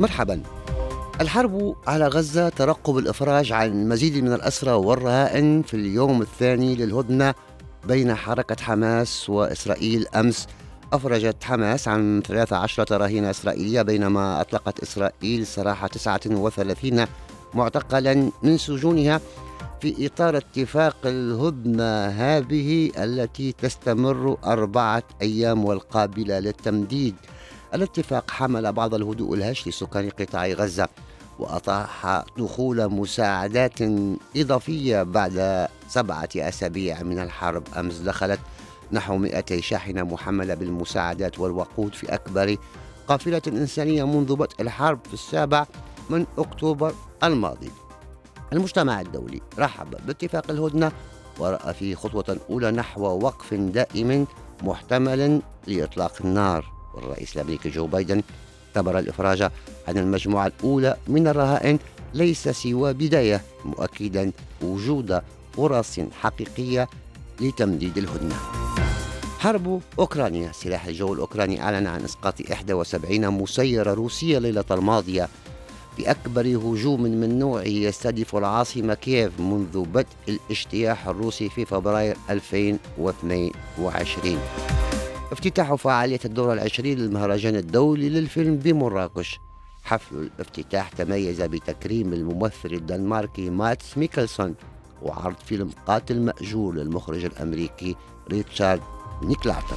مرحبا. الحرب على غزة ترقب الإفراج عن مزيد من الأسرى والرهائن في اليوم الثاني للهدنة بين حركة حماس وإسرائيل أمس. أفرجت حماس عن 13 رهينة إسرائيلية بينما أطلقت إسرائيل سراح 39 معتقلا من سجونها في إطار اتفاق الهدنة هذه التي تستمر أربعة أيام والقابلة للتمديد. الاتفاق حمل بعض الهدوء الهش لسكان قطاع غزة وأطاح دخول مساعدات إضافية بعد سبعة أسابيع من الحرب. أمس دخلت نحو 200 شاحنة محملة بالمساعدات والوقود في أكبر قافلة إنسانية منذ بدء الحرب في السابع من أكتوبر الماضي. المجتمع الدولي رحب باتفاق الهدنة ورأى فيه خطوة أولى نحو وقف دائم محتمل لإطلاق النار. والرئيس الأمريكي جو بايدن اعتبر الإفراج عن المجموعة الأولى من الرهائن ليس سوى بداية مؤكدا وجود فرص حقيقية لتمديد الهدنة. حرب أوكرانيا سلاح الجو الأوكراني أعلن عن إسقاط 71 مسيرة روسية ليلة الماضية بأكبر هجوم من نوعه يستهدف العاصمة كييف منذ بدء الاجتياح الروسي في فبراير 2022 افتتاح فعالية الدورة العشرين للمهرجان الدولي للفيلم بمراكش. حفل الافتتاح تميز بتكريم الممثل الدنماركي ماتس ميكلسون وعرض فيلم قاتل مأجور للمخرج الأمريكي ريتشارد لينكلاتر.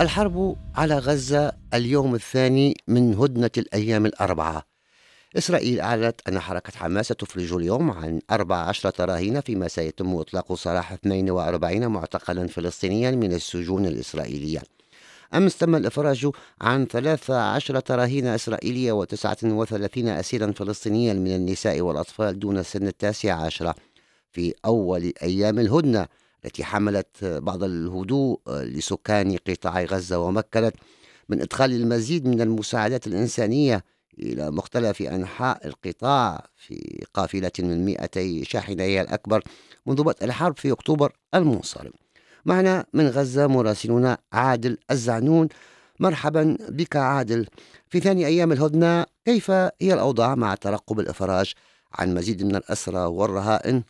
الحرب على غزة اليوم الثاني من هدنة الأيام الأربعة. إسرائيل أعلنت أن حركة حماس ستفرج اليوم عن 14 رهينة فيما سيتم إطلاق سراح 42 معتقلا فلسطينيا من السجون الإسرائيلية. أمس تم الإفراج عن 13 رهينة إسرائيلية و39 أسيرا فلسطينيا من النساء والأطفال دون سن التاسع عشرة في أول أيام الهدنة التي حملت بعض الهدوء لسكان قطاع غزة ومكنت من إدخال المزيد من المساعدات الإنسانية إلى مختلف أنحاء القطاع في قافلة من 200 شاحنة هي الأكبر منذ بدء الحرب في أكتوبر المنصرم. معنا من غزة مراسلنا عادل الزعنون. مرحبا بك عادل. في ثاني أيام الهدنة كيف هي الأوضاع مع ترقب الإفراج عن مزيد من الأسرى والرهائن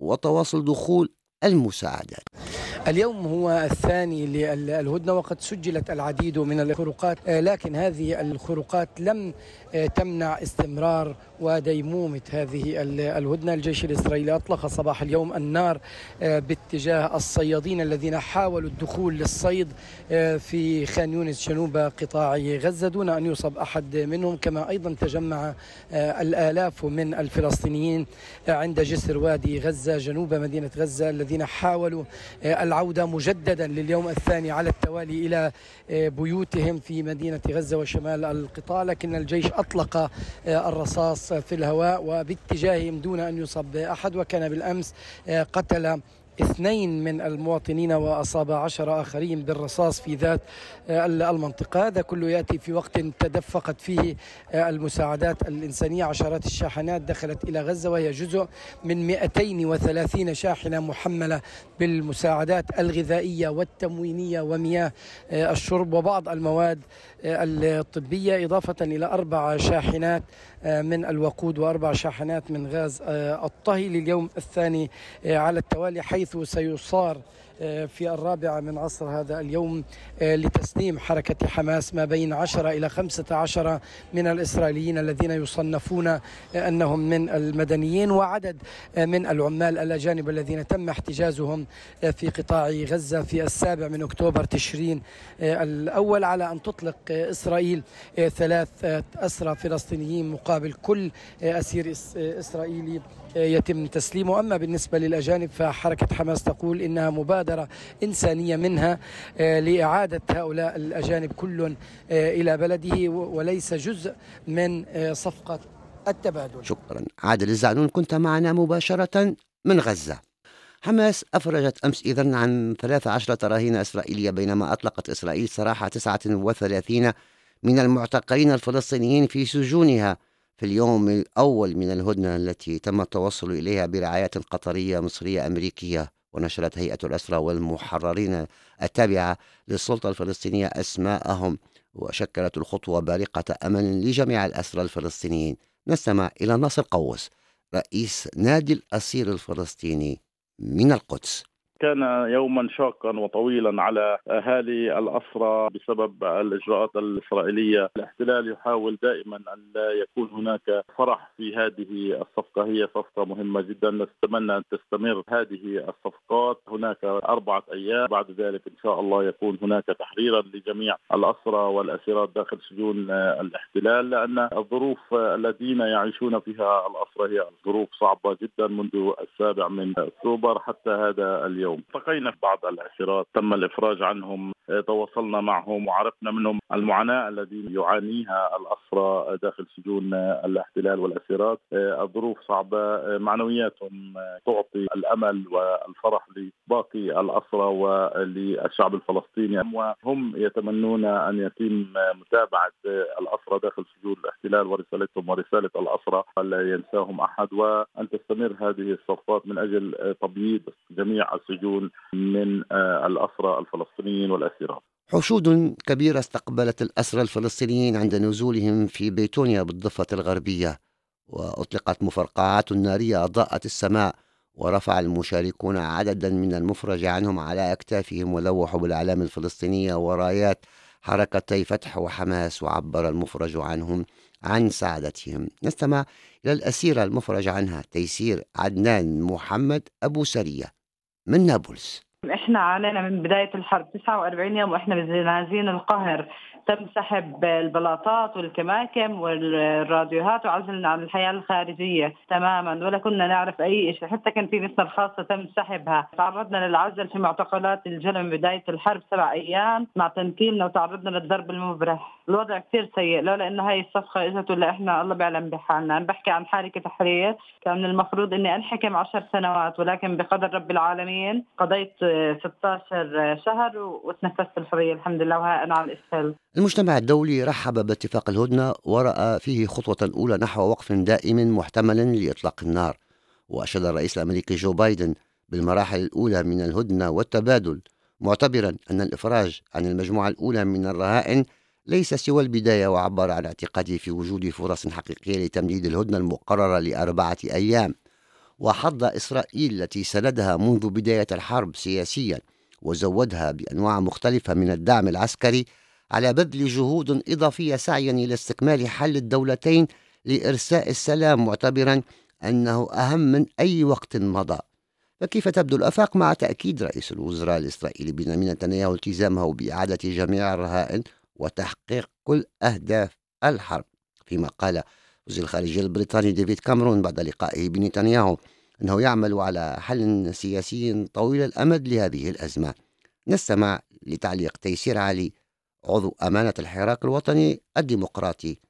وتواصل دخول المساعدات؟ اليوم هو الثاني للهدنة وقد سجلت العديد من الخروقات آه، لكن هذه الخروقات لم آه، تمنع استمرار وديمومة هذه الهدنة. الجيش الإسرائيلي أطلق صباح اليوم النار آه، باتجاه الصيادين الذين حاولوا الدخول للصيد في خان يونس جنوب قطاع غزة دون أن يصب أحد منهم. كما أيضا تجمع الآلاف من الفلسطينيين عند جسر وادي غزة جنوب مدينة غزة الذين حاولوا مجددا لليوم الثاني على التوالي إلى بيوتهم في مدينة غزة وشمال القطاع لكن الجيش أطلق الرصاص في الهواء وباتجاههم دون أن يصب أحد وكان بالأمس قتل اثنين من المواطنين وأصاب عشر آخرين بالرصاص في ذات المنطقة. هذا كله يأتي في وقت تدفقت فيه المساعدات الإنسانية. عشرات الشاحنات دخلت إلى غزة وهي جزء من 230 شاحنة محملة بالمساعدات الغذائية والتموينية ومياه الشرب وبعض المواد الطبية. إضافة إلى أربع شاحنات من الوقود وأربع شاحنات من غاز الطهي لليوم الثاني على التوالي حيث سيصار في الرابعة من عصر هذا اليوم لتسليم حركة حماس ما بين 10 إلى 15 من الإسرائيليين الذين يصنفون أنهم من المدنيين وعدد من العمال الأجانب الذين تم احتجازهم في قطاع غزة في السابع من أكتوبر تشرين الأول على أن تطلق إسرائيل ثلاث أسرى فلسطينيين مقابل كل أسير إسرائيلي. يتم تسليمه. أما بالنسبة للأجانب فحركة حماس تقول إنها مبادرة إنسانية منها آه، لإعادة هؤلاء الأجانب كل إلى بلده وليس جزء من صفقة التبادل. شكرا. عادل الزعنون كنت معنا مباشرة من غزة. حماس أفرجت أمس إذا عن 13 رهينة إسرائيلية بينما أطلقت إسرائيل سراح 39 من المعتقلين الفلسطينيين في سجونها. في اليوم الأول من الهدنة التي تم التوصل إليها برعاية قطرية مصرية أمريكية ونشرت هيئة الأسرى والمحررين التابعة للسلطة الفلسطينية أسماءهم وشكلت الخطوة بارقة أمل لجميع الأسرى الفلسطينيين. نستمع إلى ناصر قوس رئيس نادي الأسير الفلسطيني من القدس. كان يوما شاقا وطويلا على أهالي الأسرى بسبب الإجراءات الإسرائيلية، الاحتلال يحاول دائما أن لا يكون هناك فرح في هذه الصفقة، هي صفقة مهمة جدا، نتمنى أن تستمر هذه الصفقات، هناك أربعة أيام، بعد ذلك إن شاء الله يكون هناك تحريرا لجميع الأسرى والأسيرات داخل سجون الاحتلال، لأن الظروف الذين يعيشون فيها الأسرى هي ظروف صعبة جدا منذ السابع من أكتوبر. حتى هذا اليوم. اليوم. التقينا في بعض الاسيرات تم الإفراج عنهم تواصلنا معهم وعرفنا منهم المعاناة التي يعانيها الأسرى داخل سجون الاحتلال والأسيرات. آه، الظروف صعبة آه، معنوياتهم تعطي الأمل والفرح لباقي الأسرى وللشعب الفلسطيني. وهم يتمنون أن يتم متابعة الأسرى داخل سجون الاحتلال ورسالتهم ورسالة الأسرى لا ينساهم أحد. وأن تستمر هذه الصفقات من أجل تبييض جميع السجون من آه، الأسرى الفلسطينيين والأسيرات حشود كبيرة استقبلت الأسرى الفلسطينيين عند نزولهم في بيتونيا بالضفة الغربية وأطلقت مفرقعات نارية أضاءت السماء ورفع المشاركون عددا من المفرج عنهم على أكتافهم ولوحوا بالأعلام الفلسطينية ورايات حركتي فتح وحماس وعبر المفرج عنهم عن سعادتهم. نستمع إلى الأسيرة المفرج عنها تيسير عدنان محمد أبو سرية من نابلس. إحنا علينا من بداية الحرب 49 يوم وإحنا بزنازين القهر تم سحب البلاطات والكماكم والراديوهات وعزلنا عن الحياة الخارجية تماما ولا كنا نعرف أي شيء حتى كان في نسبة الخاصه تم سحبها تعرضنا للعزل في معتقلات الجنة من بداية الحرب سبع أيام مع تنكيلنا وتعرضنا للضرب المبرح. الوضع كثير سيء لولا انه هاي الصفقة إجت ولا إحنا الله بيعلم بحالنا. أنا بحكي عن حالي كتحرير. كان من المفروض إني أنحكم عشر سنوات ولكن بقدر رب العالمين قضيت 16 شهر وتنفست الحرية. الحمد لله وها أنا على الاسهال المجتمع الدولي رحب باتفاق الهدنة ورأى فيه خطوة أولى نحو وقف دائم محتمل لإطلاق النار. وأشاد الرئيس الأمريكي جو بايدن بالمراحل الأولى من الهدنة والتبادل معتبرا أن الإفراج عن المجموعة الأولى من الرهائن ليس سوى البداية وعبر عن اعتقاده في وجود فرص حقيقية لتمديد الهدنة المقررة لأربعة أيام. وحض إسرائيل التي سندها منذ بداية الحرب سياسيا وزودها بأنواع مختلفة من الدعم العسكري على بذل جهود إضافية سعيا إلى استكمال حل الدولتين لإرساء السلام معتبرا أنه أهم من أي وقت مضى. فكيف تبدو الآفاق؟ مع تأكيد رئيس الوزراء الإسرائيلي بنيامين نتنياهو التزامه بإعادة جميع الرهائن وتحقيق كل أهداف الحرب. فيما قال وزير الخارجية البريطاني ديفيد كامرون بعد لقائه بنتنياهو أنه يعمل على حل سياسي طويل الأمد لهذه الأزمة. نستمع لتعليق تيسير علي عضو أمانة الحراك الوطني الديمقراطي.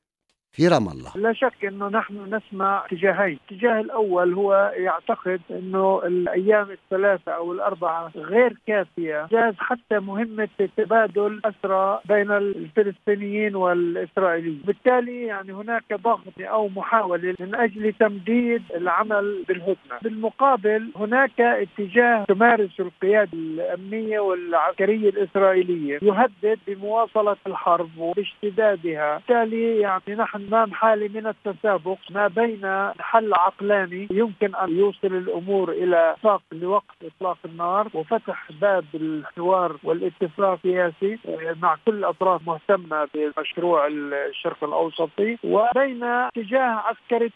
في رام الله. لا شك إنه نحن نسمع اتجاهين، الاتجاه الأول هو يعتقد إنه الأيام الثلاثة أو الأربعة غير كافية، جاز حتى مهمة تبادل اسرى بين الفلسطينيين والإسرائيليين، بالتالي يعني هناك ضغط أو محاولة من أجل تمديد العمل بالهدنة، بالمقابل هناك اتجاه تمارس القيادة الأمنية والعسكرية الإسرائيلية. يهدد بمواصلة الحرب وباشتدادها، بالتالي يعني نحن امام حاله من التسابق ما بين حل عقلاني يمكن أن يوصل الأمور إلى اتفاق لوقت إطلاق النار وفتح باب الحوار والاتفاق السياسي آه، مع كل الاطراف مهتمة بمشروع الشرق الأوسطي. وبين اتجاه عسكري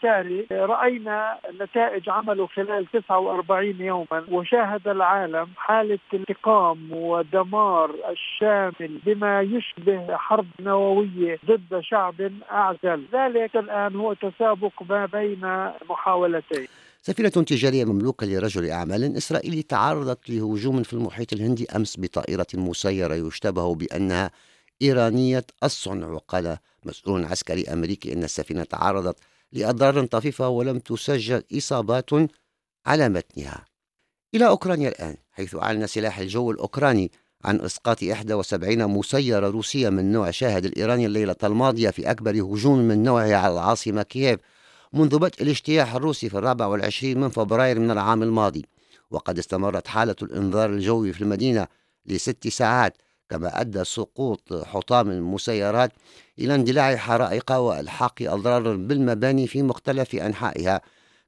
آه، رأينا نتائج عمله خلال 49 يوما وشاهد العالم حالة انتقام ودمار الشامل بما يشبه حرب نووية ضد شعب أعزل. ذلك الآن هو تسابق ما بين محاولتين. سفينة تجارية مملوكة لرجل أعمال إسرائيلي تعرضت لهجوم في المحيط الهندي أمس بطائرة مسيرة يشتبه بأنها إيرانية الصنع. وقال مسؤول عسكري أمريكي أن السفينة تعرضت لأضرار طفيفة ولم تسجل إصابات على متنها. إلى أوكرانيا الآن حيث أعلن سلاح الجو الأوكراني عن إسقاط 71 مسيرة روسية من نوع شاهد الإيراني الليلة الماضية في أكبر هجوم من نوعه على العاصمة كييف منذ بدء الاجتياح الروسي في الرابع والعشرين من فبراير من العام الماضي. وقد استمرت حالة الإنذار الجوي في المدينة لست ساعات كما أدى سقوط حطام المسيرات إلى اندلاع حرائق وإلحاق أضرار بالمباني في مختلف أنحائها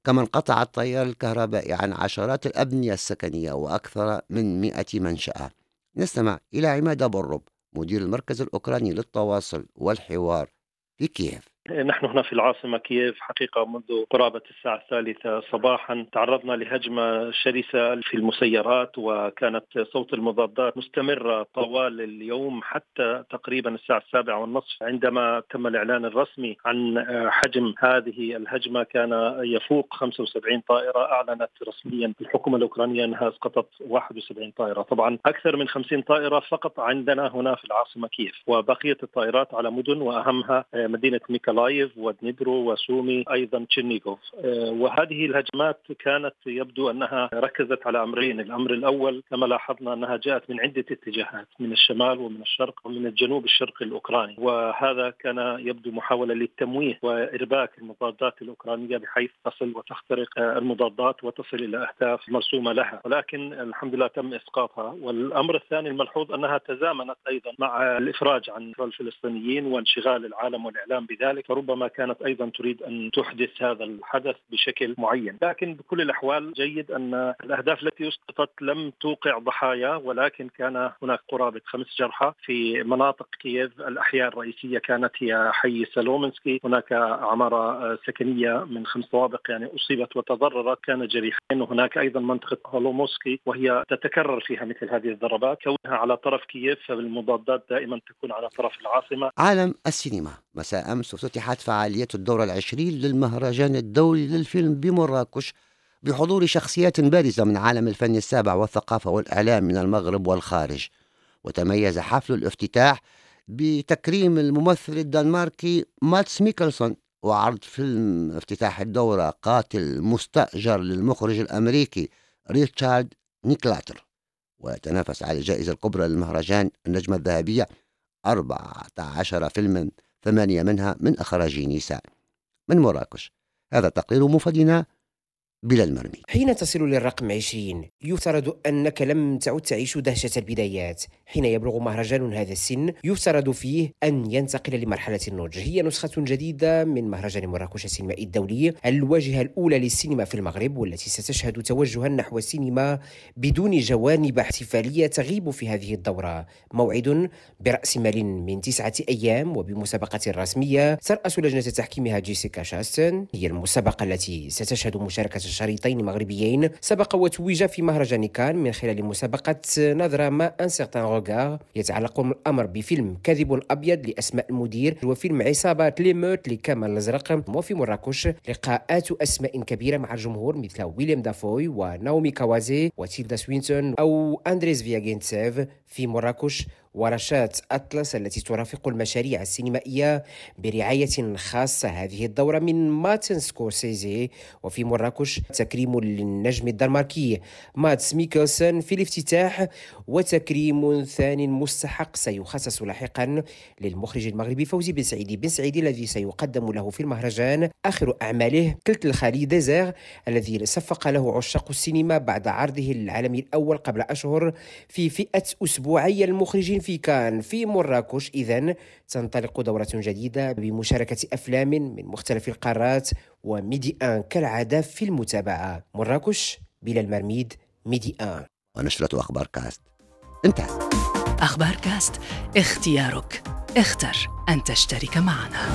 كما انقطع التيار الكهربائي عن عشرات الأبنية السكنية وأكثر من مئة منشأة. نستمع إلى عماد برب مدير المركز الأوكراني للتواصل والحوار في كييف. نحن هنا في العاصمة كييف حقيقة منذ قرابة الساعة الثالثة صباحا تعرضنا لهجمة شرسة في المسيرات وكانت صوت المضادات مستمرة طوال اليوم حتى تقريبا الساعة السابعة والنصف عندما تم الإعلان الرسمي عن حجم هذه الهجمة كان يفوق 75 طائرة أعلنت رسميا الحكومة الأوكرانية أنها اسقطت 71 طائرة. طبعا أكثر من 50 طائرة فقط عندنا هنا في العاصمة كييف وبقية الطائرات على مدن وأهمها مدينة ميكا ميكولايف ودنيبرو وسومي أيضا تشيرنيغوف آه، وهذه الهجمات كانت يبدو أنها ركزت على أمرين، الأمر الأول كما لاحظنا أنها جاءت من عدة اتجاهات من الشمال ومن الشرق ومن الجنوب الشرقي الأوكراني، وهذا كان يبدو محاولة للتمويه وإرباك المضادات الأوكرانية بحيث تصل وتخترق المضادات وتصل إلى أهداف مرسومة لها، ولكن الحمد لله تم إسقاطها، والأمر الثاني الملحوظ أنها تزامنت أيضا مع الإفراج عن الفلسطينيين وانشغال العالم والإعلام بذلك. فربما كانت أيضا تريد أن تحدث هذا الحدث بشكل معين، لكن بكل الأحوال جيد أن الأهداف التي اسقطت لم توقع ضحايا ولكن كان هناك قرابة خمس جرحى في مناطق كييف، الأحياء الرئيسية كانت هي حي سلومنسكي، هناك عمارة سكنية من خمس طوابق يعني أصيبت وتضررت. كان جريحين، وهناك أيضا منطقة هولوموسكي وهي تتكرر فيها مثل هذه الضربات، كونها على طرف كييف فالمضادات دائما تكون على طرف العاصمة. عالم السينما. مساء امس افتتحت فعاليات الدورة العشرين للمهرجان الدولي للفيلم بمراكش بحضور شخصيات بارزة من عالم الفن السابع والثقافة والإعلام من المغرب والخارج. وتميز حفل الافتتاح بتكريم الممثل الدنماركي ماتس ميكلسون وعرض فيلم افتتاح الدورة قاتل مستأجر للمخرج الأمريكي ريتشارد لينكلاتر. ويتنافس على الجائزة الكبرى للمهرجان النجمة الذهبية 14 فيلما ثمانية منها من أخراج نساء من مراكش. هذا تقرير مفدنا بلا المرمي. حين تصل للرقم 20 يفترض أنك لم تعد تعيش دهشة البدايات. حين يبلغ مهرجان هذا السن يفترض فيه أن ينتقل لمرحلة النضج. هي نسخة جديدة من مهرجان مراكش السينمائي الدولي الواجهة الأولى للسينما في المغرب والتي ستشهد توجها نحو السينما بدون جوانب احتفالية تغيب في هذه الدورة. موعد برأس مال من تسعة أيام وبمسابقة رسمية ترأس لجنة تحكيمها جيسيكا شاستن هي المسابقة التي ستشهد مشاركة شريطين مغربيين سبق وتوج في مهرجان كان من خلال مسابقة نظرة ما un certain يتعلق الأمر بفيلم كذب أبيض لأسماء المدير وفيلم عصابات Les Meutes لكمال الأزرق وفي مراكش لقاءات أسماء كبيرة مع الجمهور مثل ويليام دافو وناومي كاواسي وتيلدا سوينتون أو أندريه زفياغينتسيف في مراكش. ورشات أطلس التي ترافق المشاريع السينمائية برعاية خاصة هذه الدورة من مارتن سكورسيزي وفي مراكش تكريم للنجم الدنماركي ماتس ميكلسون في الافتتاح وتكريم ثاني مستحق سيخصص لاحقا للمخرج المغربي فوزي بن سعيدي بن سعيدي الذي سيقدم له في المهرجان آخر أعماله الثلث الخالي Déserts الذي صفق له عشاق السينما بعد عرضه العالمي الأول قبل أشهر في فئة أسبوعي المخرجين في كان في مراكش إذا تنطلق دورة جديدة بمشاركة أفلام من مختلف القارات وميدي آن كالعادة في المتابعة. مراكش بلا المرميد ميدي آن. ونشرة أخبار كاست. انتهت أخبار كاست اختيارك. اختر أن تشترك معنا.